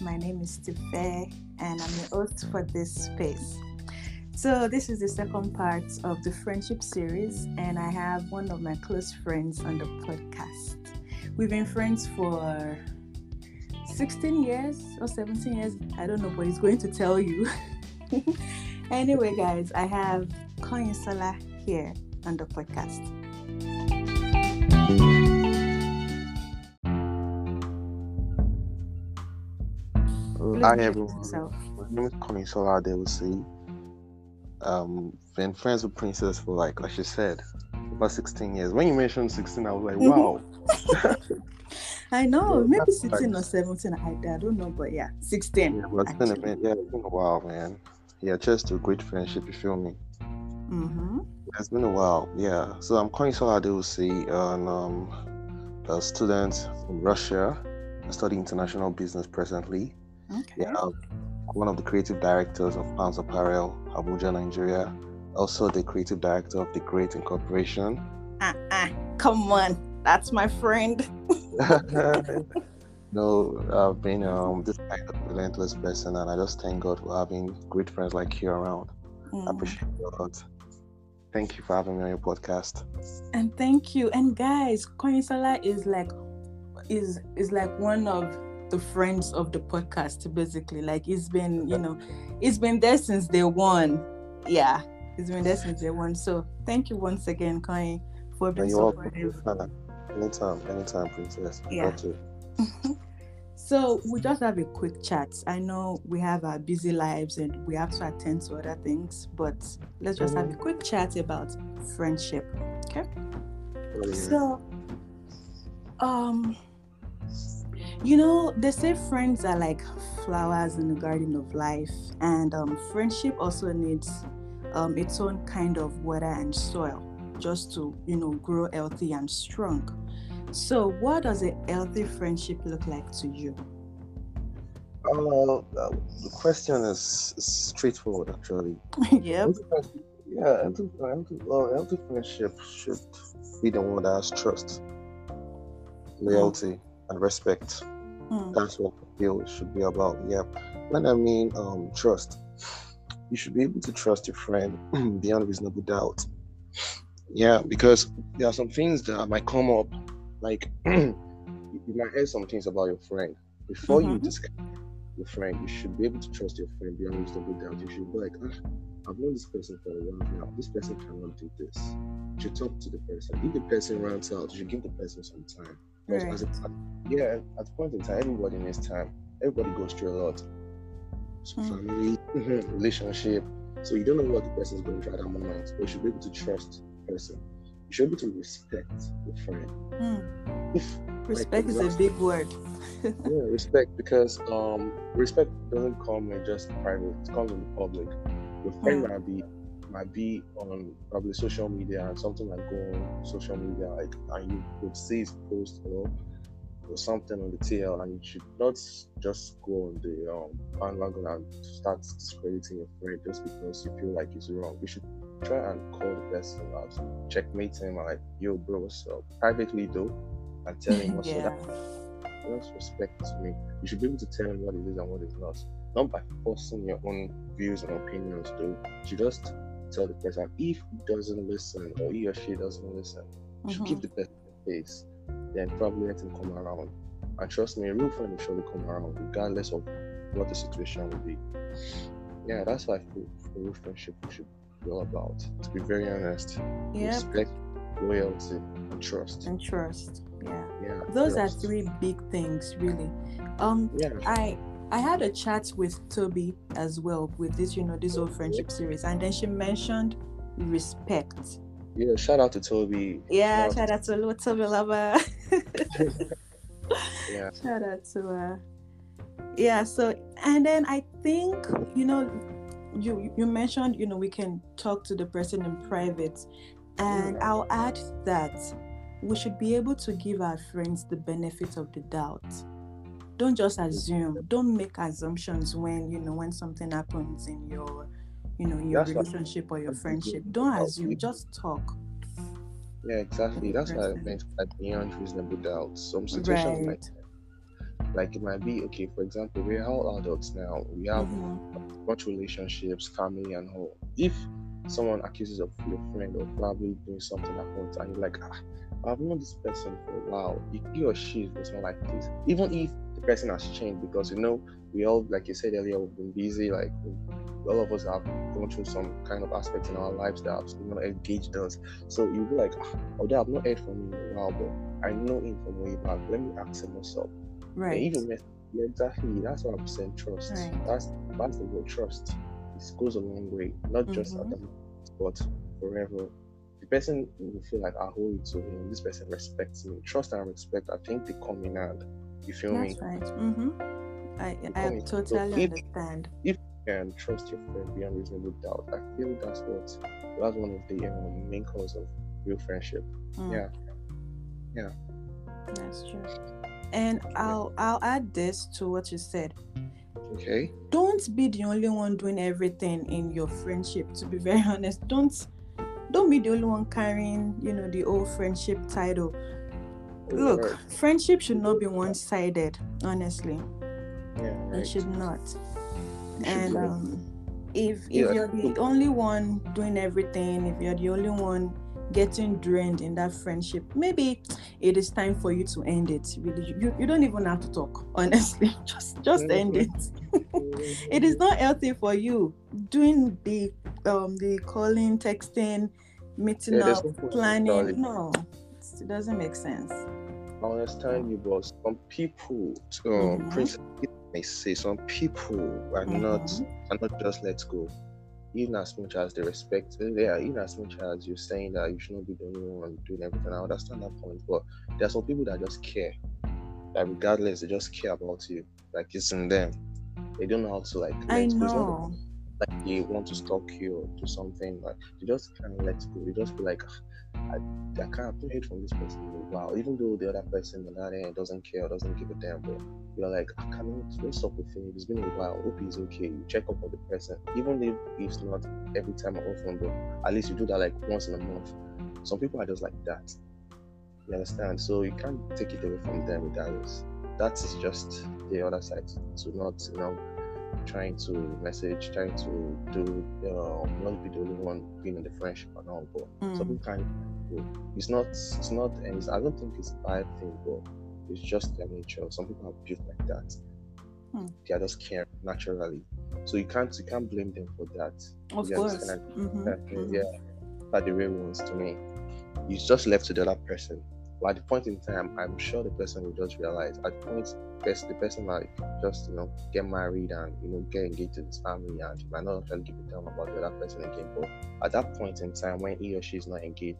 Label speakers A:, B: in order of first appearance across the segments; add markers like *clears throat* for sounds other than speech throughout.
A: My name is Tife, and I'm the host for this space. So, this is the second part of the friendship series, and I have one of my close friends on the podcast. We've been friends for 16 years or 17 years, I don't know, but he's going to tell you. *laughs* anyway, guys, I have Kanyinsola here on the podcast.
B: Hi everyone. My name is Kanyinsola Adewusi. Um, been friends with Princess for like, like she said, about 16 years. When you mentioned 16, I was like, wow. *laughs*
A: I know, maybe 16 or 17. I, I don't know, but yeah, 16.
B: Yeah, but it's been a minute. Yeah, it's been a while, man. Yeah, just a great friendship, you feel me?
A: Mm-hmm.
B: It's been a while, yeah. So I'm Kanyinsola Adewusi, and um, a student from Russia. I study international business presently.
A: Okay.
B: Yeah, one of the creative directors of Pounds Apparel, Abuja, Nigeria. Also, the creative director of the Great Incorporation.
A: Ah, ah, come on. That's my friend. *laughs*
B: no, I've been um, this kind of relentless person, and I just thank God for having great friends like you around. I
A: Mm.
B: appreciate it a lot. Thank you for having me on your podcast.
A: And thank you. And guys, Kanyinsola is like is is like one of the friends of the podcast, basically. Like it's been, you know, it's been there since day one. Yeah. It's been there since day one. So thank you once again, Koyin, for being supportive.
B: Anytime, anytime, princess.
A: Yeah. *laughs* So we just have a quick chat. I know we have our busy lives and we have to attend to other things, but let's just have a quick chat about friendship. Okay.
B: Do you-
A: So, um, you know, they say friends are like flowers in the garden of life, and um, friendship also needs um, its own kind of water and soil just to, you know, grow healthy and strong. So, what does a healthy friendship look like to you?
B: Uh, uh, the question is, is straightforward, actually. *laughs*
A: yep.
B: Yeah, healthy, healthy, well, healthy friendship should be the one that has trust, loyalty, and respect.
A: Mm,
B: That's what feel should be about. Yeah. When I mean um, trust, you should be able to trust your friend *clears throat* beyond reasonable doubt. Yeah, because there are some things that might come up, like you *clears throat* you might hear some things about your friend. Before you
A: Mhm.
B: discuss your friend, you should be able to trust your friend beyond reasonable doubt. You should be like, ah, I've known this person for a while now. This person cannot do this. You should talk to the person. If the person runs out, you should give the person some time.
A: Right.
B: as a, yeah, at the point in time, everybody needs time. Everybody goes through a lot. So
A: Mm.
B: Family, *laughs* relationship. So you don't know what the person is going through at that moment, but you should be able to trust the person. You should be able to respect your friend.
A: Mm,
B: If
A: Respect is a big word.
B: yeah, respect because um respect doesn't come in just private, it comes in public. Your friend
A: Mm.
B: might be might be on probably social media and something like go on social media like and you could see his post or or something on the TL and you should not just go on the um bandwagon and start discrediting your friend just because you feel like he's wrong. You should try and call the person out, checkmate him and like, yo bro, so? Privately though, and tell him what's
A: yeah.
B: that's respect to me. You should be able to tell him what it is and what is not. Not by forcing your own views and opinions, though. You should just tell the person if he doesn't listen or he or she doesn't listen, you should
A: Mhm.
B: give the person space. Then probably let him come around. And trust me, a real friend will surely come around, regardless of what the situation will be. Yeah, that's what I feel a real friendship should be all about. To be very honest,
A: Yep.
B: respect, loyalty, and trust.
A: And trust. Yeah. Those are three big things really um
B: Yeah.
A: i i had a chat with toby as well with this you know this old friendship series and then she mentioned respect
B: Yeah, shout out to Toby.
A: yeah
B: Love.
A: shout out to little toby lover *laughs*
B: Yeah.
A: shout out to her yeah so and then i think you know you you mentioned you know we can talk to the person in private and
B: Yeah.
A: i'll add that we should be able to give our friends the benefit of the doubt don't just assume don't make assumptions when you know when something happens in your you know your
B: That's
A: relationship or your friendship don't assume just talk
B: Yeah, exactly. That's what I meant by beyond reasonable doubt. Some situations might Like it might be okay. For example, we're all adults now. We have
A: Mhm.
B: much relationships, family, and all. If someone accuses of your friend of probably doing something at once, and you're like, ah, I've known this person for a while. He he or she was not like this. Even if the person has changed, because you know, we all, like you said earlier, we've been busy. Like all of us have gone through some kind of aspect in our lives that have you know, engaged us. So you'll be like, ah, although I've not heard from him in a while, but I know him from way back. Let me ask him what's up. And
A: Right.
B: even when, yeah, exactly, that's what I'm saying. Trust.
A: Right.
B: That's that's the word trust. It goes a long way, not just at
A: Mhm.
B: the but forever. The person will feel like I hold it to him. This person respects me. Trust and respect. I think they come in hand. You feel me?
A: That's right. Mm-hmm. I
B: You
A: I
B: in- so
A: totally
B: if-
A: understand.
B: and trust your friend beyond reasonable doubt. I feel that's what that's one of the um, main cause of real friendship.
A: Mm.
B: Yeah.
A: That's true. And I'll I'll add this to what you said.
B: Okay.
A: Don't be the only one doing everything in your friendship. To be very *laughs* honest, don't don't be the only one carrying, you know, the old friendship title. Look,
B: Right.
A: friendship should not be one-sided. Honestly,
B: Yeah.
A: it should not. And um, if if
B: Yeah.
A: you're the only one doing everything, if you're the only one getting drained in that friendship, maybe it is time for you to end it. Really, you, you don't even have to talk. *laughs* Honestly, just just end
B: Mhm.
A: it. *laughs* it is not healthy for you doing the um the calling, texting, meeting
B: Yeah,
A: up,
B: no point in
A: planning. No, it doesn't make sense.
B: I understand you, but some people, um,
A: Mhm.
B: principally, may say some people are not
A: Mhm.
B: are not just let go. Even as much as they respect, yeah, even as much as you're saying that you should not be the only one doing everything. I understand that point, but there are some people that just care. That regardless, they just care about you. Like it's in them. They don't know how to like.
A: I
B: let go. It's
A: know.
B: Like they want to stalk you or do something. Like they just can't let go. They just feel like "Ah, I, I can't I've from this person in while. Even though the other person on other end doesn't care doesn't give a damn, but you're like, I cannot what's up with him? It's been a while. Hope he's okay. You check up on the person, even if it's not every time or often, but at least you do that like once in a month. Some people are just like that. You understand? So you can't take it away from them regardless. That is just the other side to not, you know, trying to message, trying to do, um, not be the only one being in the friendship and all, but some
A: Mm.
B: people can't. It's not, it's not, and it's, I don't think it's a bad thing, but it's just their nature. Some people are built like that.
A: Hmm.
B: They are just care naturally, so you can't, you can't blame them for that.
A: Of
B: You
A: course. Mhm,
B: That,
A: mhm.
B: Yeah, are the real ones to me. It's just left to the other person. But at the point in time, I'm sure the person will just realize. At the point, the person might just you know get married and you know get engaged to his family, and he might not actually give a damn about the other person again. But at that point in time, when he or she is not engaged,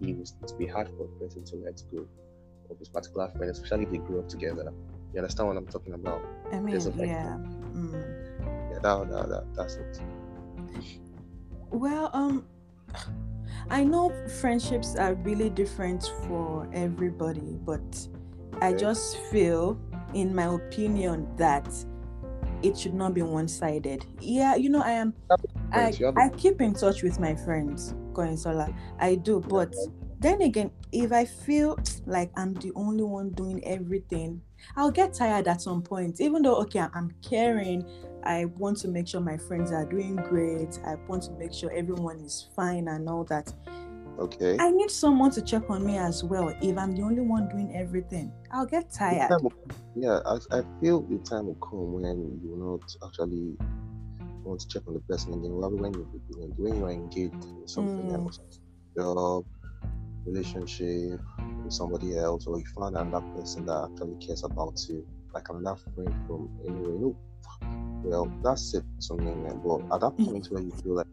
B: it will it's be hard for the person to let go of this particular friend, especially if they grew up together. You understand what I'm talking about?
A: I mean,
B: like-
A: yeah. Mm.
B: Yeah, that, that, that that's it.
A: Well, um, I know friendships are really different for everybody, but I just feel, in my opinion, that it should not be one-sided. Yeah, you know, I am. I,
B: Friends, you have a-
A: I keep in touch with my friends, Kanyinsola. I do, but then again, if I feel like I'm the only one doing everything, I'll get tired at some point. Even though, okay, I'm caring, I want to make sure my friends are doing great, I want to make sure everyone is fine and all that.
B: Okay.
A: I need someone to check on me as well. If I'm the only one doing everything, I'll get tired.
B: will- yeah, I, I feel the time will come when you will not actually want to check on the person again. Rather, when you when, when you are engaged in something
A: Mm.
B: else, job, relationship with somebody else, or you find another person that actually cares about you, like another friend from anywhere. You know, well, that's it to me. man. But at that point where you feel like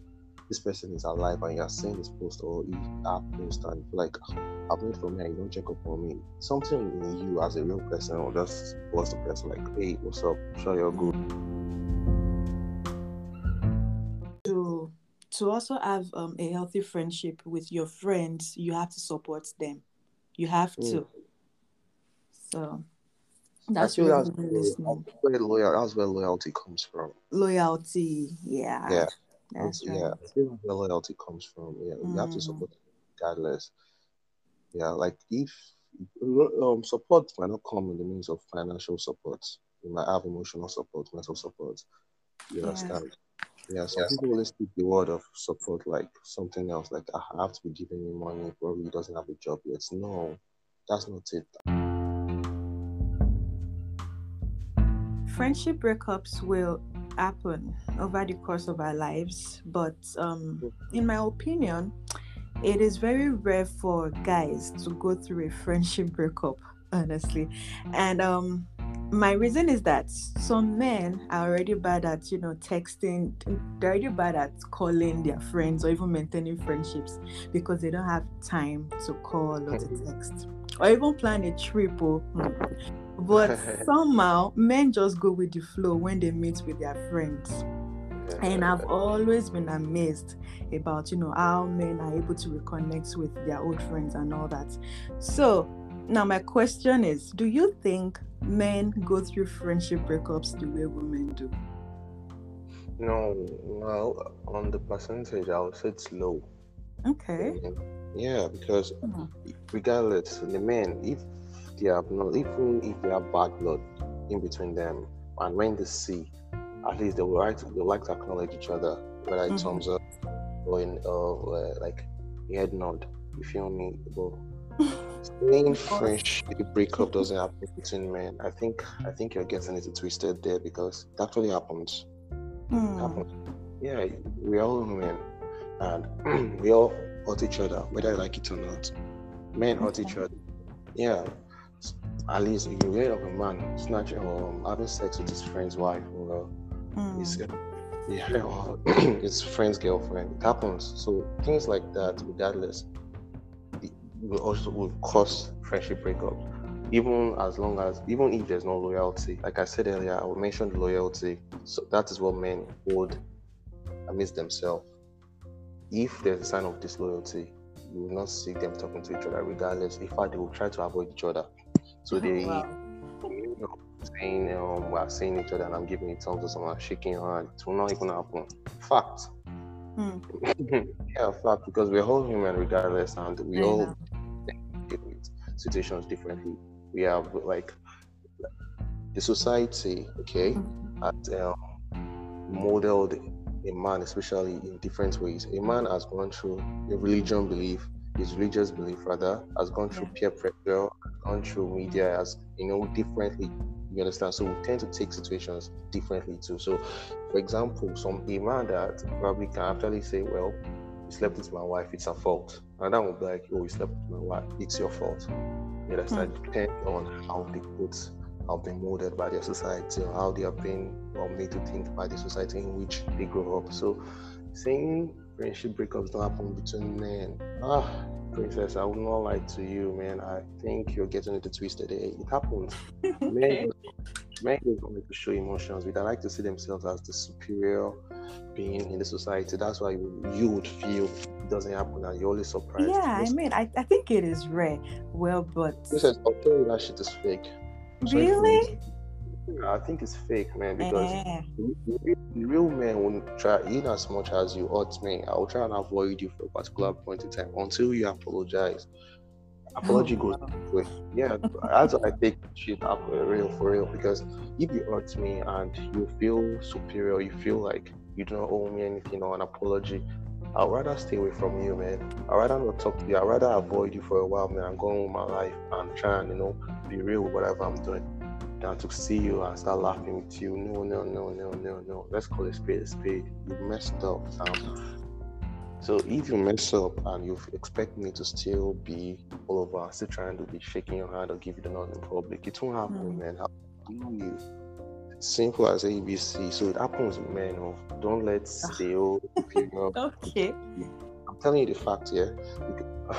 B: this person is alive and you're seeing this post or you are post and like "Ah, I've made from me you don't check up on me. Something in you as a real person or just was the person like, hey, what's up? Sure you're good.
A: To to also have um, a healthy friendship with your friends, you have to support them. You have
B: Mm.
A: to. So
B: I
A: that's
B: feel
A: really
B: that's where, that's where loyal that's where loyalty comes from.
A: Loyalty, yeah.
B: Yeah.
A: That's
B: yeah,
A: right.
B: I feel that's where loyalty comes from. Yeah, you have to
A: Mm.
B: support regardless. Yeah, like if um, support might not come in the means of financial support. You might have emotional support, mental support. You
A: Yeah.
B: understand? Yeah, some people always take the word of support like something else, like "Ah, I have to be giving you money, probably doesn't have a job yet. No, that's not it.
A: Friendship breakups will happen over the course of our lives, but um, in my opinion, it is very rare for guys to go through a friendship breakup, honestly. And um, my reason is that some men are already bad at, you know, texting, they're already bad at calling their friends or even maintaining friendships because they don't have time to call or to text or even plan a trip. Or, but *laughs* somehow men just go with the flow when they meet with their friends. And i've always been amazed about you know how men are able to reconnect with their old friends and all that. So now my question is do you think men go through friendship breakups the way women do?
B: No, well, on the percentage, I would say it's low.
A: okay.
B: Yeah, because
A: Mhm.
B: regardless, the men, if they have no, even if they have bad blood in between them, and when they see, at least they will like to, they will like to acknowledge each other, whether it's
A: Mhm.
B: thumbs up or in uh, uh, like head nod. You feel me? But *laughs* saying friendship breakup doesn't happen between men. I think I think you're getting it twisted there because it actually happens.
A: Hmm.
B: happens. Yeah, we are all men, and *clears throat* we all hurt each other, whether you like it or not. Men hurt each other. Yeah, at least you hear of a man snatching or um, having sex with his friend's wife *clears throat* or
A: Hmm.
B: his yeah, or his friend's girlfriend. It happens. So things like that, regardless, will also will cause friendship breakup. Even as long as, even if there's no loyalty, like I said earlier, I mentioned loyalty. So that is what men hold amidst themselves. If there's a sign of disloyalty, you will not see them talking to each other regardless. In fact, they will try to avoid each other. So they
A: Wow.
B: you know, saying um, we are seeing each other and I'm giving you thumbs or someone shaking your hand. It will not even happen. Fact.
A: Hmm. *laughs*
B: yeah, fact, because we're all human regardless and we
A: I
B: all
A: know.
B: deal with situations differently. We have like the society, okay,
A: Mhm.
B: has um, modeled a man, especially in different ways. A man has gone through a religion belief, his religious belief rather, has gone through peer pressure, gone through media, has you know differently. You understand? So we tend to take situations differently too. So, for example, some a man that probably can actually say, "Well, you slept with my wife, it's her fault," and that would be like, "Oh, you slept with my wife, it's your fault." You understand? Hmm. Depending on how they put have been molded by their society or how they have been or made to think by the society in which they grow up. So saying friendship breakups don't happen between men. Ah, princess, I will not lie to you, man. I think you're getting it twisted. It it happens. *laughs* Men, men don't like to show emotions. They like to see themselves as the superior being in the society. That's why you, you would feel it doesn't happen and you're always surprised.
A: Yeah, I mean, I, I think it is rare. Well, but
B: Princess, I'll tell you that shit is fake.
A: Really?
B: I think it's fake, man, because the real men won't try in as much as you hurt me. I will try and avoid you for a particular point in time until you apologize. Apology oh, goes with yeah. That's why I take shit up real for real because if you hurt me and you feel superior, you feel like you don't owe me anything or an apology. I'd rather stay away from you, man. I'd rather not talk to you. I'd rather avoid you for a while, man, and go on with my life and try and, you know, be real with whatever I'm doing than to see you and start laughing with you. No, no, no, no, no, no. Let's call a spade a spade. You messed up, Sam. So if you mess up and you expect me to still be all over, still trying to be shaking your hand or give you the nod in public, it won't happen,
A: Mm.
B: man. How do you? Simple as ABC. So it happens with men. Oh. Don't let the old *laughs*
A: okay.
B: I'm telling you the fact here.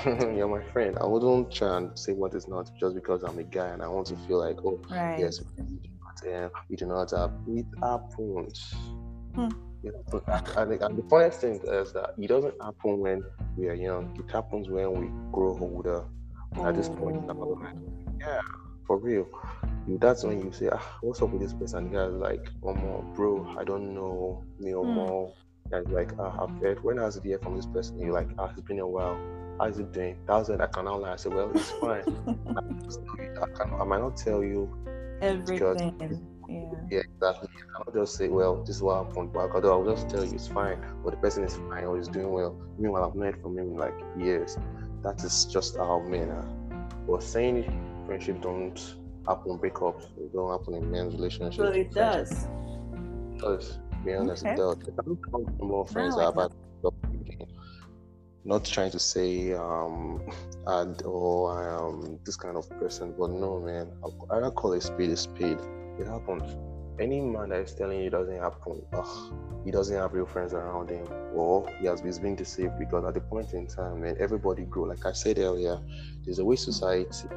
B: *laughs* You're my friend. I wouldn't try and say what is not just because I'm a guy and I want to feel like, oh,
A: Right.
B: yes, we do not, uh, we do not have. It happens.
A: Hmm.
B: Happens. And, the- and the funniest thing is that it doesn't happen when we are young. It happens when we grow older. At this point in our
A: Oh.
B: life. Yeah, for real. That's when you say, ah, what's up with this person? The guy's like, oh, more, bro, I don't know, me or
A: Hmm.
B: more. And like, ah, I've heard, when I was hear from this person, you're like, ah, it's been a while. How's it doing? That's it. I can now lie. I said, well, it's *laughs* fine. I, can, I might not tell you
A: everything. Yeah.
B: yeah, exactly. I cannot just say, well, this is what happened, but I'll just tell you it's fine, or the person is fine, or is doing well. Meanwhile, I've known from him in like years. That is just how men are. But saying friendship don't happen breakups, it don't happen in men's relationships.
A: Well, it does.
B: It does. Be honest, okay. it don't come more friends that have not trying to say um *laughs* and or I am this kind of person, but no man, I, I call a speed a spade. It happens. Any man that is telling you it doesn't happen, ugh, he doesn't have real friends around him, or he has been deceived because at the point in time when everybody grow, like I said earlier, there's a way society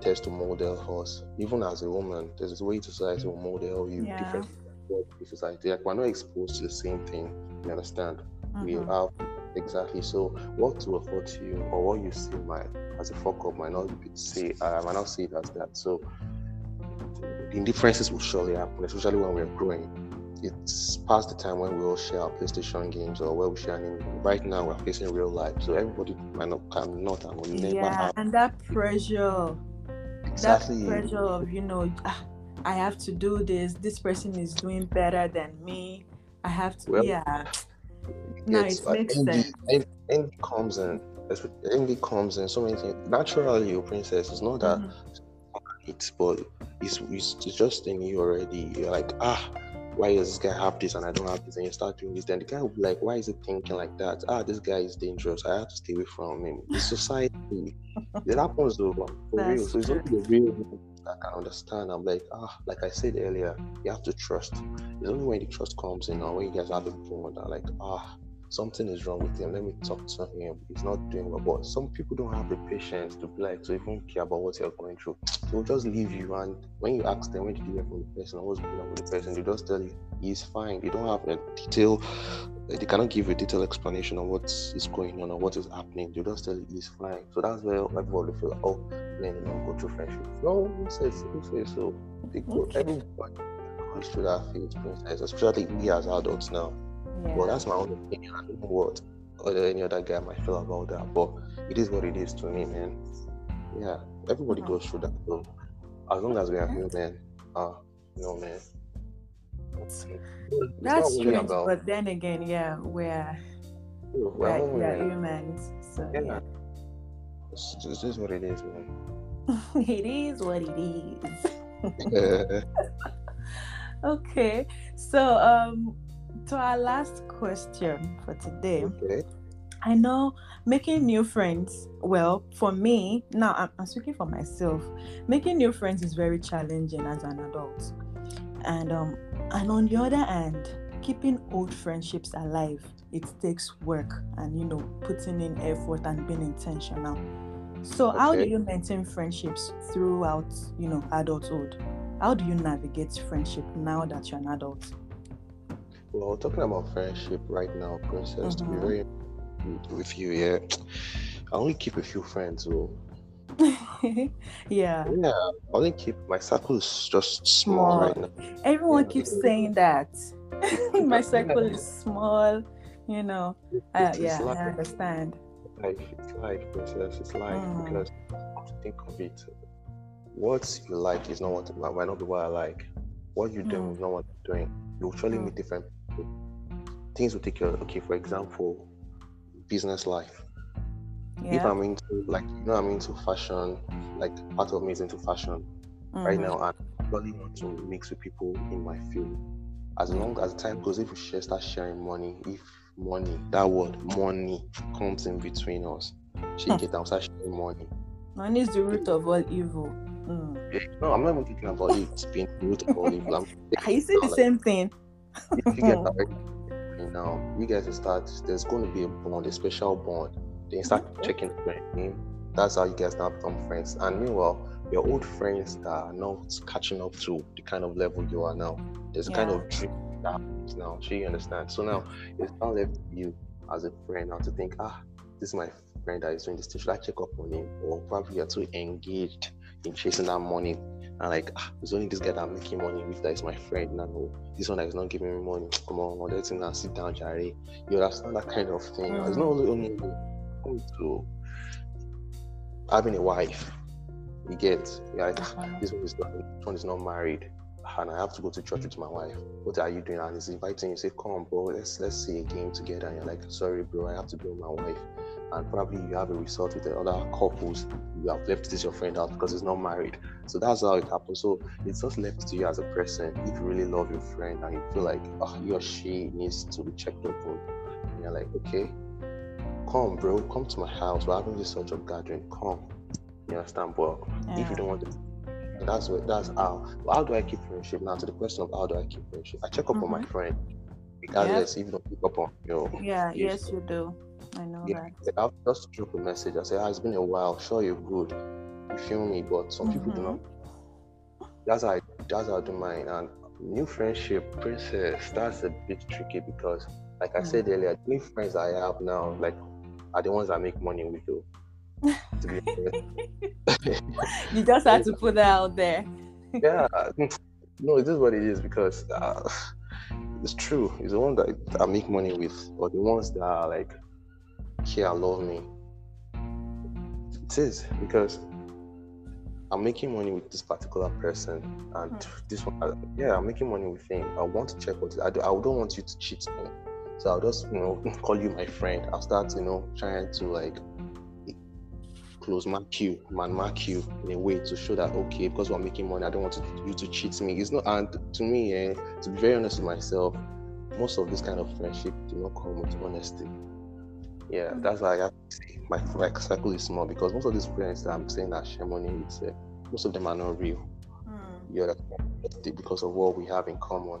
B: tends to model us. Even as a woman, there's a way society will model you yeah. Different society. Like we're not exposed to the same thing. You understand? Mm-hmm. We have exactly. So what to afford to you or what you see might as a fuck up might not see I might not see it as that. So the differences will surely happen, especially when we're growing. It's past the time when we all share our PlayStation games or where we share an Right now, we're facing real life, so everybody might not cannot and will never
A: yeah,
B: have.
A: and that pressure,
B: exactly.
A: that pressure of you know, ah, I have to do this. This person is doing better than me. I have to. Well, yeah Nice, makes envy, sense. Envy,
B: envy comes in. Envy comes in so many things. Naturally, your princess is not that mm-hmm. it's, but it's, it's just in you already. You're like, ah, why does this guy have this and I don't have this? And you start doing this, then the guy will be like, why is he thinking like that? Ah, this guy is dangerous. I have to stay away from him. It's society. *laughs* it happens though, for That's real. So it's only the real I understand. I'm like, ah, like I said earlier, you have to trust. It's only when the trust comes in or when you guys have bond that like, ah, something is wrong with him. Let me talk to him. He's not doing well. But some people don't have the patience to be like to even care about what you're going through. They'll just leave you. And when you ask them, when did you hear from the person, what's going on with the person, they just tell you he's fine. They don't have a detail. They cannot give a detailed explanation of what is going on or what is happening. They just tell you he's fine. So that's where everybody feel like, oh, then you know, go through friendship. No, who says, who says so? They go, okay. everybody goes through that phase, especially we as adults now yeah. Well, that's my own opinion. I don't know what other any other guy might feel about that, but it is what it is to me, man. Yeah, everybody mm-hmm. goes through that. So as long as we are human, uh, you know, man.
A: That's true, about... but then again, yeah, we're we're, we're, we're humans. So yeah, yeah.
B: This, this is what it is, man. *laughs*
A: it is what it is. *laughs* *laughs* okay, so um, to our last question for today.
B: Okay.
A: I know making new friends, well, for me, now I'm, I'm, speaking for myself, making new friends is very challenging as an adult. And um and on the other hand, keeping old friendships alive, it takes work and you know, putting in effort and being intentional. So okay. how do you maintain friendships throughout, you know, adulthood? How do you navigate friendship now that you're an adult?
B: Well, talking about friendship right now, Princess, mm-hmm. to be mm-hmm. very with you, yeah, I only keep a few friends, so. *laughs*
A: yeah.
B: Yeah, I only keep my circle is just small, small. right now.
A: Everyone yeah. keeps saying that. *laughs* my circle is small, you know. Uh, yeah, life. I understand.
B: Life, it's life, princess. It's life mm. because think of it. What you like is not what might not be what I like. What you mm. is not what I'm doing. You actually mm. meet different things will take care. Okay, for example, business life. Yeah. If I'm into like you know I'm into fashion, like part of me is into fashion mm-hmm. right now, and I really want to mix with people in my field. As long as time goes, if we share, start sharing money, if money, that word money comes in between us, shake it down, start sharing money.
A: Money is the root of all evil.
B: Mm. No, I'm not even thinking about it being the root of all evil. I'm *laughs*
A: you see the like, same thing? *laughs*
B: now, you guys will start. There's going to be a bond, a special bond. Then you start checking name. That's how you guys now become friends. And meanwhile, your old friends that are not catching up to the kind of level you are now. There's yeah. kind of dream that now. So you understand. So now it's not left you as a friend now to think, ah, this is my friend that is doing this. Should I check up on him? Or probably you're too engaged in chasing that money and like ah, it's only this guy that I'm making money with that is my friend now. This one that is not giving me money. *tsk* Come on, let's now sit down, Jerry. You understand that kind of thing. Mm-hmm. It's not only only to having a wife. You get yeah, like, uh-huh. this one is not this one is not married. And I have to go to church with my wife. What are you doing? And he's inviting you, say, Come, bro, let's let's see a game together. And you're like, sorry, bro, I have to be with my wife and probably you have a result with the other couples you have left this your friend out because he's not married. So that's how it happens. So it's just left to you as a person if you really love your friend and you feel like oh, he or she needs to be checked up on. And you're like okay come bro come to my house. We're having this sort of gathering. Come. You understand? But yeah. if you don't want to that's what that's how how do I keep friendship? Now to the question of how do I keep friendship I check up mm-hmm. on my mm-hmm. friend regardless yeah. if you don't pick up on
A: you know, yeah yes you do I know yeah, that.
B: I'll just drop a message. I say, ah, it's been a while. Sure, you're good. You feel me? But some mm-hmm. people do not. Mm-hmm. That's how I, that's how I do mine. And new friendship, princess, that's a bit tricky because, like I mm-hmm. said earlier, the new friends I have now, like, are the ones I make money with. Though. *laughs*
A: you just have to *laughs* put that out there.
B: yeah, no, it is what it is because uh, it's true. It's the ones that I make money with, or the ones that are like care love me. It is because I'm making money with this particular person, and mm. this one, uh, yeah, I'm making money with him. I want to check what I do. I don't want you to cheat me, so I'll just you know *laughs* call you my friend. I'll start you know trying to like close mark you, man mark you in a way to show that okay, because we're making money, I don't want to, you to cheat me. It's not, and to me, eh, to be very honest with myself, most of this kind of friendship do not come with honesty. Yeah, mm. that's why I have to say my like circle is small because most of these friends that I'm saying that share money with, uh, most of them are not real. Mm. Yeah, because of what we have in common,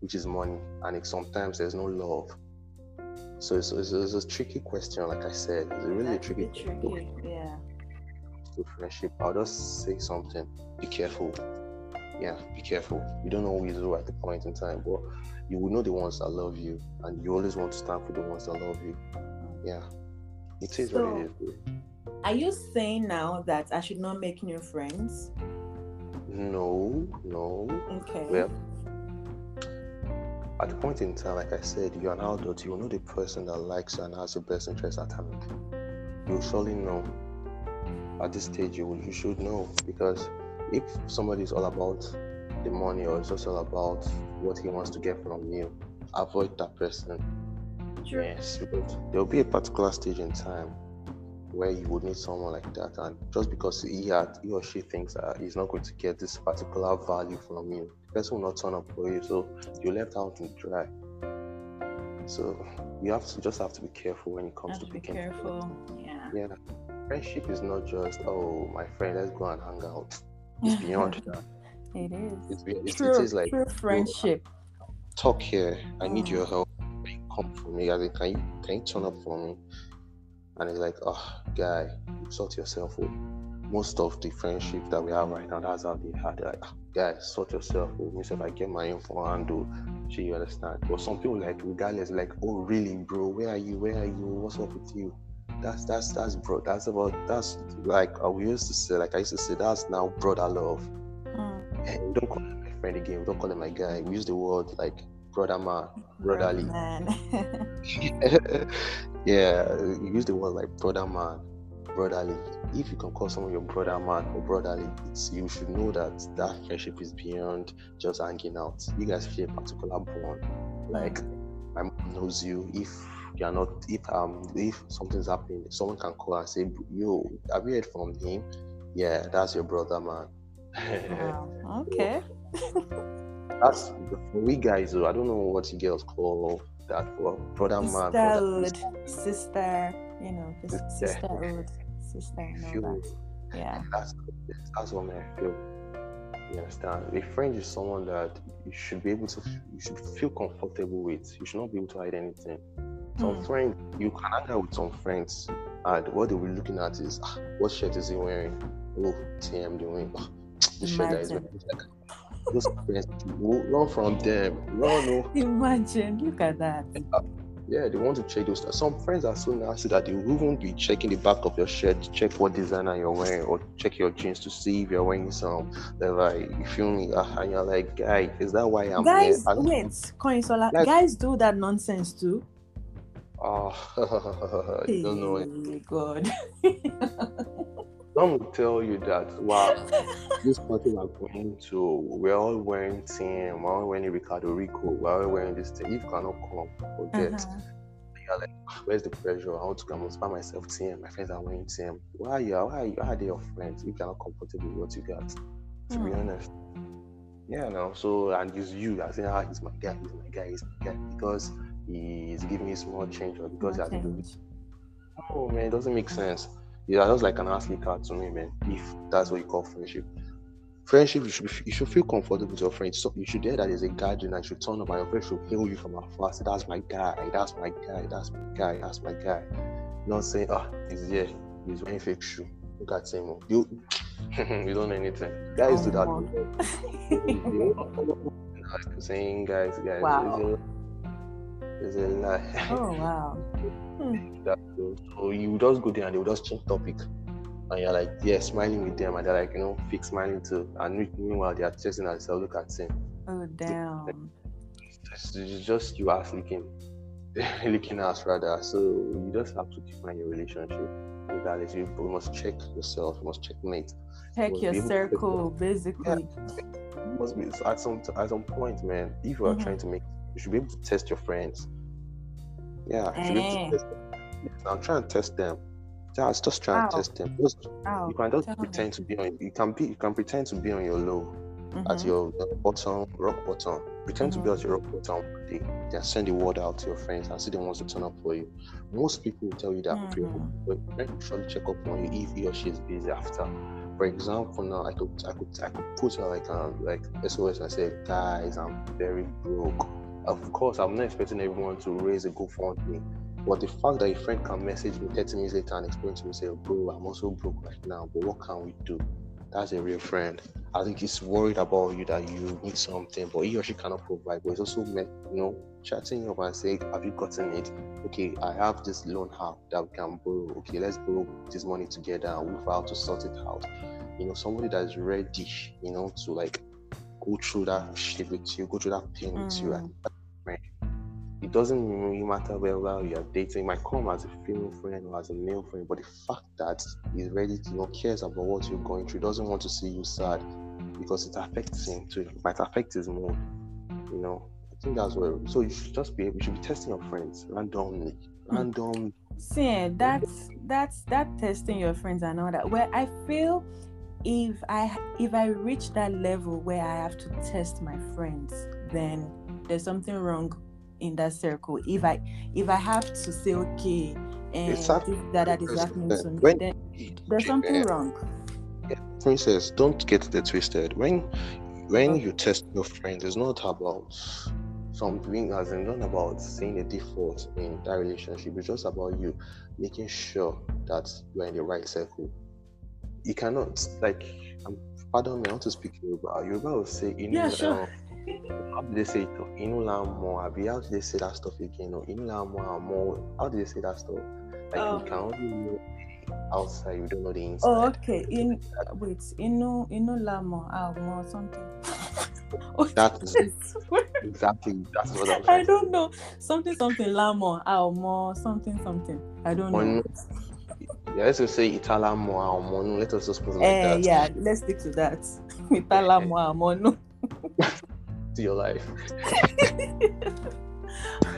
B: which is money, and it, sometimes there's no love. So it's, it's, it's, a tricky question, like I said. It's really a really tricky,
A: tricky. Yeah.
B: To friendship, I'll just say something. Be careful. Yeah, be careful. You don't know who is who at the point in time, but you will know the ones that love you, and you always want to stand for the ones that love you yeah, it is so, what it is.
A: Are you saying now that I should not make new friends?
B: No, no.
A: Okay.
B: Well, at the point in time, like I said, you're an adult. You know the person that likes you and has your best interest at hand. You surely know. At this stage, you you should know because if somebody is all about the money or it's just all about what he wants to get from you, avoid that person True. Yes, there will be a particular stage in time where you would need someone like that, and just because he had he or she thinks that he's not going to get this particular value from you, the person will not turn up for you, so you're left out in dry. So you have to just have to be careful when it comes to,
A: to be careful. Yeah.
B: Yeah. Friendship is not just oh my friend, let's go and hang out. It's *laughs* beyond that.
A: It is.
B: It's, it's, true, it is like
A: true friendship.
B: Oh, talk here. I need your mm. help come for me? As in, can you can you turn up for me? And it's like, oh, guy, you sort yourself out. Most of the friendship that we have right now, that's how they had. Like, oh, guy, sort yourself out. Me, if I get my info handle, she you understand. But some people like, regardless, like, oh, really, bro? Where are you? Where are you? What's up with you? That's that's that's bro. That's about that's like we used to say. Like I used to say, that's now brother love. Mm. And don't call him my friend again. Don't call him my guy. We use the word like brother man, brotherly. *laughs* Man. yeah, you use the word like brother man, brotherly. If you can call someone your brother man or brotherly, it's you should know that that friendship is beyond just hanging out. You guys feel a particular bond. Like my mom knows you. If you're not, if um, if something's happening, someone can call and say, "Yo, have you heard from him?" Yeah, that's your brother man.
A: wow. Okay. *laughs*
B: That's for we guys. Though, I don't know what you girls call that for brother man.
A: Brother, sister, you know, sister, sisterhood, sister, and all that. Yeah.
B: That's that's what I feel. You understand? A friend is someone that you should be able to, you should feel comfortable with. You should not be able to hide anything. Some mm. friend, you can hang out with some friends, and what they'll be looking at is, ah, what shirt is he wearing? Oh, TM doing. Oh, the shirt that is wearing. Those parents run from them. Run. Oh.
A: Imagine, look at that.
B: Yeah, they want to check those. Some friends are so nasty that they will even be checking the back of your shirt to check what designer you're wearing, or check your jeans to see if you're wearing some. They're like, you feel me? Ah, and you're like, guy, is that why I'm
A: guys,
B: here?
A: wait, Kanyinsola, like, guys do that nonsense too.
B: Oh, *laughs* I don't know.
A: Hey, God. *laughs*
B: Some will tell you that wow, *laughs* this party we're going to, we're all wearing team, we're all wearing Ricardo Rico, we're all wearing this thing. If you cannot come, forget. Uh-huh. You're like, where's the pressure? I want to come and myself team. My friends are wearing team. Why are you? Why are you? How are they your friends if you're not comfortable with what you got? To be hmm. honest. Yeah, no. So and it's you that saying, ah, he's my guy, he's my guy, he's my guy because he's giving me small change or because he's change. Oh man, it doesn't make sense. Yeah, that's like an athlete card to me, man. If that's what you call friendship. Friendship, you should, you should feel comfortable with your friends. So you should hear that there's a guardian and should turn up and your friend should hail you from afar. Say, that's my guy, that's my guy, that's my guy, that's my guy. Not saying, ah, oh, he's here, he's wearing fake shoe. Look at him. Oh. You *laughs* you don't know anything. Guys do that. *laughs* saying guys, guys. Wow. It's a lie.
A: Oh wow. *laughs*
B: Hmm. That, so you just go there and they will just change topic. And you're like, yeah, smiling with them, and they're like, you know, fake smiling too. And meanwhile, they are testing themselves. Look at him.
A: Oh damn.
B: It's just you ass licking, licking *laughs* ass rather. So you just have to define your relationship. Regardless, you must check yourself. You must checkmate.
A: Check you your circle, basically.
B: Yeah. must be at some at some point, man. If you are mm-hmm. trying to make, you should be able to test your friends yeah, eh. I'm trying to test them. Yeah, it's just trying Ow. to test them. Just, you can just Tell pretend me. to be on. You can be. You can pretend to be on your low, mm-hmm. at your bottom, rock bottom. Pretend mm-hmm. to be at your rock bottom. They, send the word out to your friends and see them wants to turn up for you. Most people will tell you that mm-hmm. but then surely check up on you if he or she is busy after. For example, now I could I could I could put her like um like SOS and say, guys, I'm very broke of course, I'm not expecting everyone to raise a GoFundMe, but the fact that a friend can message me 30 minutes later and explain to me, say, bro, I'm also broke right now, but what can we do? That's a real friend. I think he's worried about you that you need something, but he or she cannot provide. But he's also, you know, chatting up and saying, Have you gotten it? Okay, I have this loan app that we can borrow. Okay, let's borrow this money together and we'll have to sort it out. You know, somebody that is ready, you know, to like go through that shit with you, go through that pain with you. And mm. It doesn't really matter whether you're dating. It might come as a female friend or as a male friend, but the fact that he's ready to, you know, cares about what you're going through, doesn't want to see you sad because it affects him too. It might affect his mood, you know. I think that's where. So you should just be. You should be testing your friends randomly, random.
A: See, eh, that's that's that testing your friends and all that. Where I feel if I if I reach that level where I have to test my friends, then there's something wrong in that circle. If I if I have to say okay and exactly. that that is happening to me, when, then there's something uh, wrong.
B: Princess, don't get it twisted. When when okay. you test your friend, it's not about something as in not about seeing a default in that relationship. It's just about you making sure that you're in the right circle you cannot like um, pardon me, I want to speak Yoruba. Yoruba will say inu
A: yeah, sure.
B: How do they say it? Inu la abi how do they say that stuff again? Or inu la mo mo how do they say that stuff? Like um, you can only know outside, you don't know the inside.
A: Oh okay. In wait, inu inu la mo ah something. *laughs*
B: that is exactly that's what I'm
A: I don't know. Something something lamo, more something something. I don't know.
B: Yeah, let's just say Italamo Almono. Let us just put it like
A: uh, that. Yeah, let's stick to that. *laughs* Italamo Almono.
B: To your life. *laughs*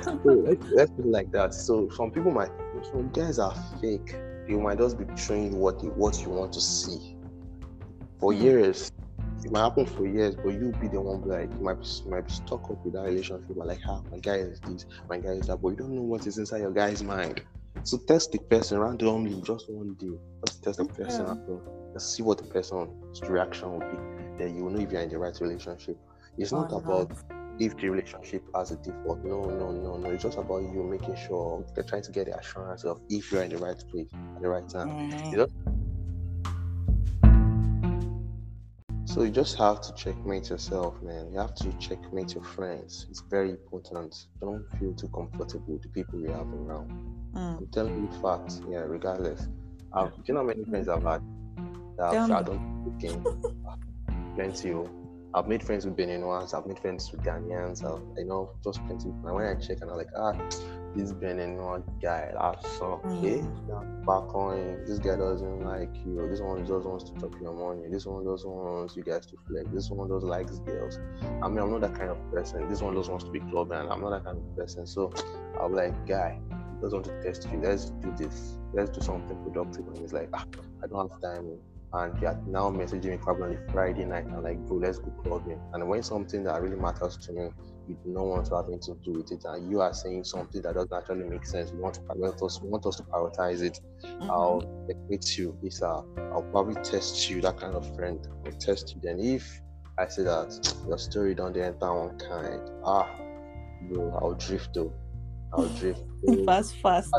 B: so let's, let's put it like that. So some people might, some guys are fake. You might just be showing what you, what you want to see. For mm. years, it might happen for years, but you'll be the one like you might be, you might be stuck up with that relationship. Like, how ah, my guy is this, my guy is that, but you don't know what is inside your guy's mind. So test the person randomly just one day. Just test the person yeah. and see what the person's reaction will be. Then you will know if you're in the right relationship. It's not oh, about if the relationship has a default. No, no, no, no. It's just about you making sure they're trying to get the assurance of if you're in the right place at the right time. Mm-hmm. So you just have to checkmate yourself, man. You have to checkmate your friends. It's very important. Don't feel too comfortable with the people you have around.
A: Mm.
B: I'm telling you facts, yeah, regardless. I've, do you know how many friends I've had that I've. I don't? *laughs* Plenty. I've made friends with Beninwans, I've made friends with Ghanaians, I've, you know, just plenty. And when I check and I'm like, ah, this Beninwan guy, that's some okay.
A: Mm.
B: Back on, this guy doesn't like you. This one just wants to chop your money. This one just wants you guys to flex. This one just likes girls. I mean, I'm not that kind of person. This one just wants to be clubbing. I'm not that kind of person. So I'm like, guy, just want to test you. Let's do this. Let's do something productive. And he's like, ah, I don't have time. Oh." And you're now messaging me probably on a Friday night. I'm like, bro, let's go clubbing. And when something that really matters to me, you do not want to have anything to do with it, and you are saying something that doesn't actually make sense. We want to prioritize us, want us to prioritize it.
A: Mhm.
B: I'll equate you. This uh, I'll probably test you, that kind of friend. I'll test you. Then if I say that your story don't enter one kind, ah, bro, I'll drift though. I'll drift. *laughs*
A: fast, fast.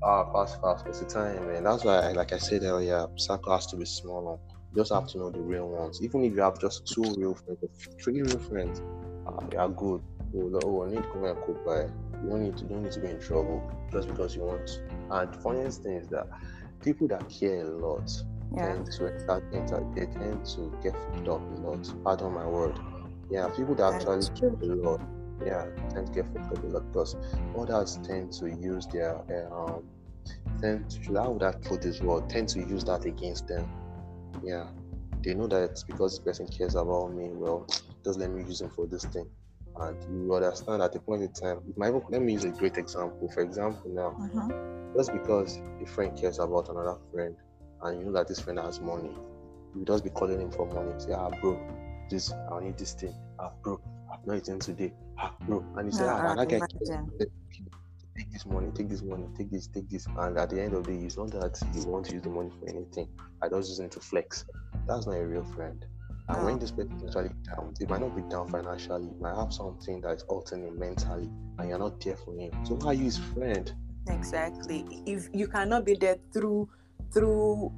B: Fast, fast. It's the time, man. That's why, like I said earlier, circle has to be smaller. You just have to know the real ones. Even if you have just two real friends, three real friends, uh, they are good. Oh, oh, I need to come and cook by. You don't need to, don't need to be in trouble just because you want. to. And funniest thing is that people that care a lot
A: Yeah.
B: tend to they tend to get fucked up a lot. Pardon my word. Yeah, people that actually care a lot, yeah, tend to get a because others tend to use their um tend to how would I put this word tend to use that against them. Yeah. They know that it's because this person cares about me, well, *tsk* just let me use him for this thing. And you understand at the point in time, might let me use a great example. For example, now,
A: Mhm.
B: just because a friend cares about another friend and you know that this friend has money, you just be calling him for money. Say, ah, bro, this, I need this thing. Ah, bro, not eaten today. Ah, bro. And he say,
A: Yeah,
B: ah,
A: I
B: that guy
A: imagine.
B: cares. take this money, take this money, take this, take this. And at the end of the day, it's not that you want to use the money for anything. I just using it to flex. That's not a real friend. And when this person is actually down, they might not be down financially, it might have something that is altering him mentally, and you're not there for him. So why are you his friend?
A: Exactly. If you cannot be there through through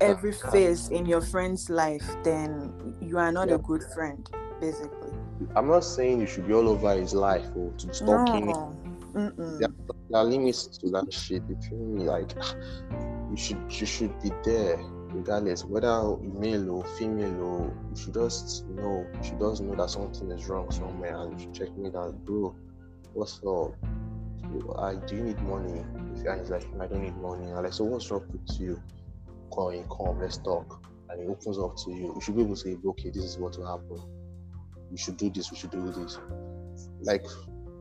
A: every phase in your friend's life, then you are not
B: Yeah.
A: a good friend, basically.
B: I'm not saying you should be all over his life or to be stalking him.
A: No. Mm-mm.
B: There are limits to that shit. You feel me? Like you should you should be there regardless whether male or female or you should just know you should just know that something is wrong somewhere and you should check me down, bro. What's up? I do you need money? And is like, I don't need money. I'm like, so what's wrong with you? Call in, come, let's talk. And he opens up to you. You should be able to say, okay, this is what will happen. We should do this, we should do this. Like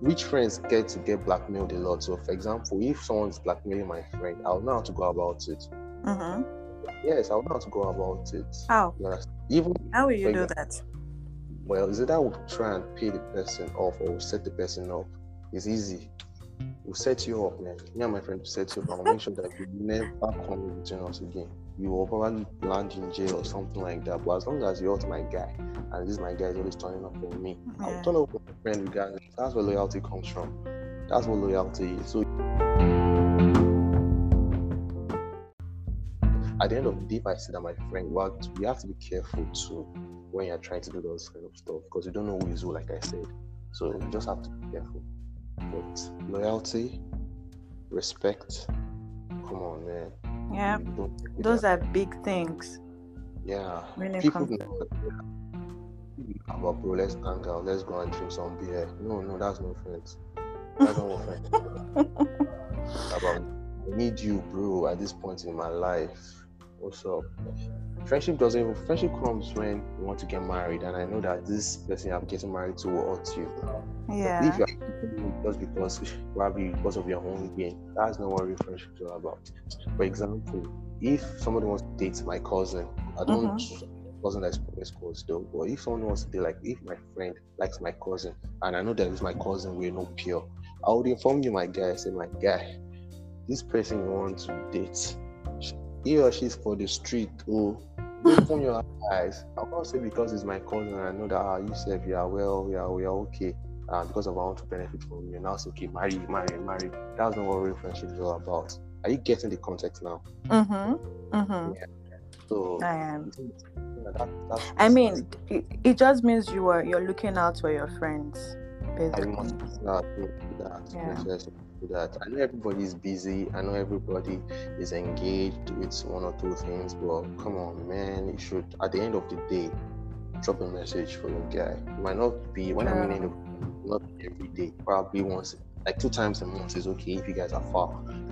B: which friends get to get blackmailed a lot. So, for example, if someone's blackmailing my friend, I'll know how to go about it.
A: Mm-hmm.
B: Yes, I'll know how to go about it.
A: How?
B: Even
A: How will you do that?
B: well, is it that we'll try and pay the person off or we'll set the person up? It's easy. We'll set you up, man. Me and my friend will set you up. I'll make sure that you never come between us again. You will probably land in jail or something like that. But as long as you're my guy, and this my guy is always turning up for me, I'll
A: Yeah.
B: turn up for my friend regardless. That's where loyalty comes from. That's what loyalty is. So at the end of the day, if I see that my friend what we have to be careful too when you're trying to do those kind of stuff because you don't know who is who, like I said. So you just have to be careful. But loyalty, respect, come on, man.
A: Yeah.
B: You don't do
A: Those are big things
B: yeah.
A: when it
B: People
A: comes to
B: about bro, let's hang out, let's go and drink some beer. No, no, that's no friends. That's not friends *laughs* about. I need you, bro, at this point in my life. What's up? Friendship doesn't even friendship comes when you want to get married, and I know that this person I'm getting married to will hurt you.
A: Yeah.
B: If you're just because probably because of your own gain, that's not what real friendship is all about. For example, if somebody wants to date my cousin, I don't mm-hmm. cousin that's promised close though, but if someone wants to date like if my friend likes my cousin and I know that it's my cousin, we're not pure, I would inform you, my guy, say my guy, this person you want to date, he or she's for the street, oh open your eyes. I can't say because it's my cousin, I know that ah, you said you are well, we are we are okay. Uh, because of I want to benefit from you. Now it's okay, marry, marry, marry. That's not what real friendship is all about. Are you getting the context now?
A: Mm-hmm. Mm-hmm.
B: So
A: I am.
B: yeah, that, that's
A: I mean, it, it just means you are you're looking out for your friends, basically.
B: must not do that.
A: Yeah.
B: Do that. I know everybody is busy. I know everybody is engaged with one or two things, but come on, man. You should, at the end of the day, drop a message for your guy. It might not be when I'm in the not every day, probably once, like two times a month is okay if you guys are far.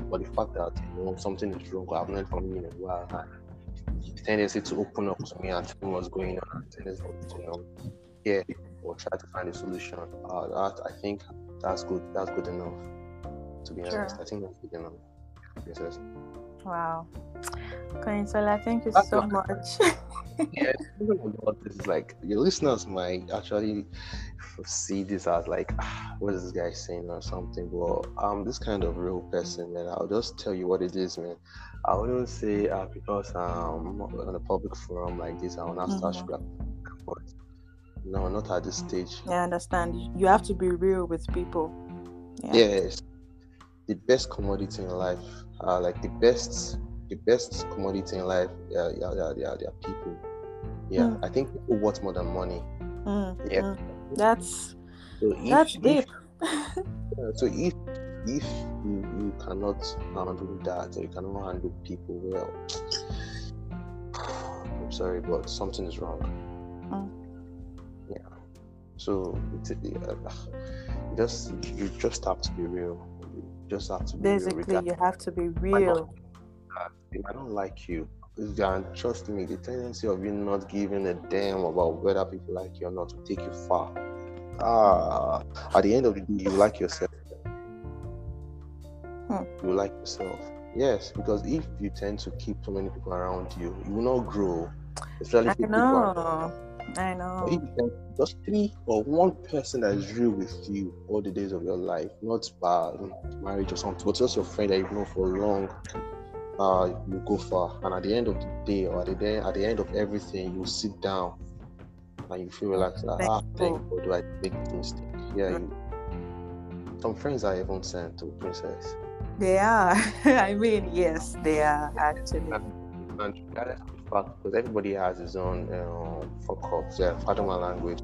B: But the fact that you know something is wrong, I've heard from you in a while, and the tendency to open up to me and tell me what's going on, and tendency to you know, yeah, or try to find a solution. Uh, that I think that's good. That's good enough. To be
A: Sure.
B: honest, I think that's good enough. Princess.
A: Wow. Kanyinsola, thank you
B: That's
A: so
B: what-
A: much. *laughs*
B: yeah, even about this is like your listeners might actually see this as like, "Ah, what is this guy saying or something. But I'm this kind of real person, man. I'll just tell you what it is, man. I wouldn't say uh, because um on a public forum like this, I will not start
A: Mhm.
B: sugar. But no, not at this stage.
A: I understand. You have to be real with people. Yeah.
B: Yes, the best commodity in life, uh, like the best, the best commodity in life, yeah, yeah, yeah, yeah, they are people. Yeah,
A: Mm.
B: I think people worth more than money.
A: Mm,
B: Yeah.
A: mm. That's
B: So if,
A: that's deep. *laughs*
B: yeah, so if if you, you cannot handle that or you cannot handle people well, *sighs* I'm sorry, but something is wrong.
A: Mm.
B: Yeah. So it's, uh, *sighs* you just you just have to be real. Just have to be.
A: Basically, you have to be real.
B: If I don't like you, and trust me, the tendency of you not giving a damn about whether people like you or not will take you far. Ah, at the end of the day, you like yourself.
A: Hmm.
B: You like yourself. Yes, because if you tend to keep too many people around you, you will not grow. Especially
A: I
B: if people are
A: know. I know.
B: just three or one person that is real with you all the days of your life, not by marriage or something, but just your friend that you've known for long, uh, you go far. And at the end of the day, or at the day, at the end of everything, you sit down and you feel relaxed. Like, ah, thank God, do I make this mistake? Yeah, you, some friends are even sent to princess.
A: They are. *laughs* I mean, yes, they are actually.
B: And the fact, because everybody has his own um, fuck ups, yeah, pardon my language.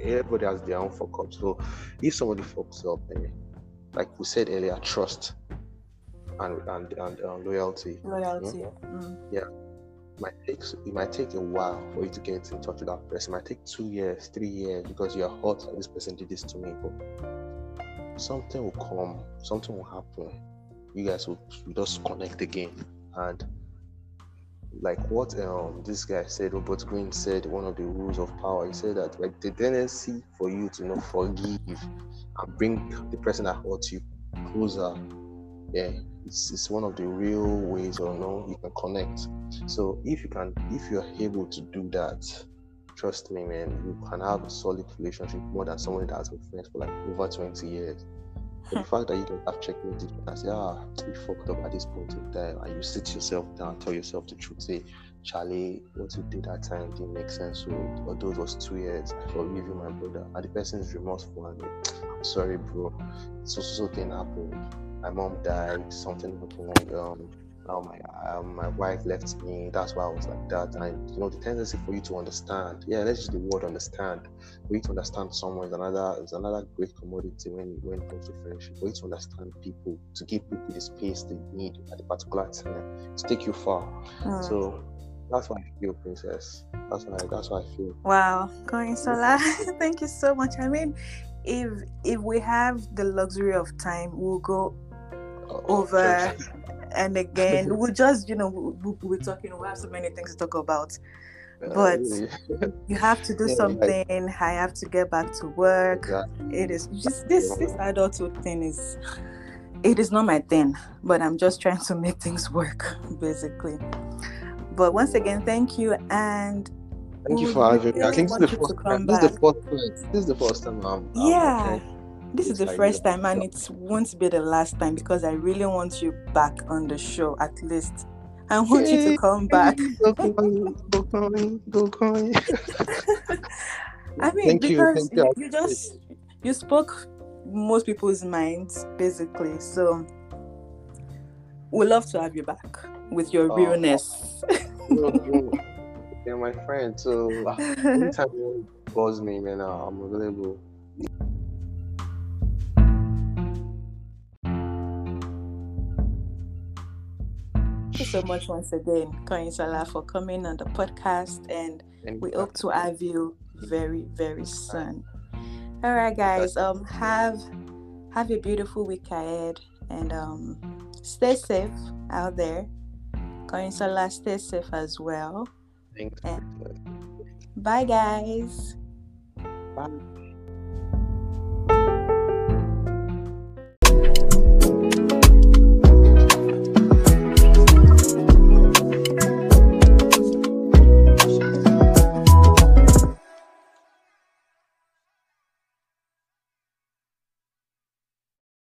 B: Everybody has their own fuck ups. So if somebody fucks up, eh, like we said earlier, trust and and, and uh, loyalty
A: Loyalty. Mm.
B: might take it might take a while for you to get in touch with that person. It might take two years, three years because you're hurt that this person did this to me. But something will come, something will happen. You guys will, will just connect again. And like what um this guy said, Robert Greene said, one of the rules of power, he said that like the tendency for you to not forgive and bring the person that hurt you closer. Yeah, it's, it's one of the real ways or no you can connect. So if you can, if you're able to do that, trust me, man, you can have a solid relationship more than someone that has been friends for like over 20 years. But the fact that you can have checkmate it and say, ah, you fucked up at this point in time, and you sit yourself down, tell yourself the truth, say, Charlie, what you did that time didn't make sense. So, although it was two years, I forgive you, my brother. And the person's remorseful and I'm sorry, bro. So, so, so happened. My mom died, something happened. Um, now my um, my wife left me. That's why I was like that. And you know, the tendency for you to understand. Yeah, let's use the word understand. For you to understand someone is another is another great commodity when when it comes to friendship. For you to understand people, to give people the space they need at a particular time, to take you far.
A: Mm.
B: So that's why I feel, princess. That's why that's why I feel.
A: Wow, Kanyinsola, *laughs* thank you so much. I mean, if if we have the luxury of time, we'll go over and again. We'll just, you know, we'll, we'll talking. We have so many things to talk about. but- uh, You have to do something. I have to get back to work. It is just this this adulthood thing is. It is not my thing, but I'm just trying to make things work, basically. But once again, thank you, and
B: Thank you for having me. I think this is the first time. This is the first time. This is the first time I'm. I'm
A: Yeah.
B: attending
A: This is the first time, and it won't be the last time because I really want you back on the show. At least, I want you to come back.
B: Go coin, go coin, go coin.
A: I mean,
B: Thank you,
A: because
B: thank you.
A: you, you just you spoke most people's minds basically. So we love to have you back with your
B: Oh.
A: realness.
B: no, no. You're my friend, so uh, anytime you buzz me, man, I'm available.
A: Thank you so much once again, Kanyinsola, for coming on the podcast, and we hope to have you very, very soon. All right, guys. Um, have have a beautiful week ahead, and um, stay safe out there. Kanyinsola, stay safe as well.
B: Thanks.
A: Bye, guys.
B: Bye.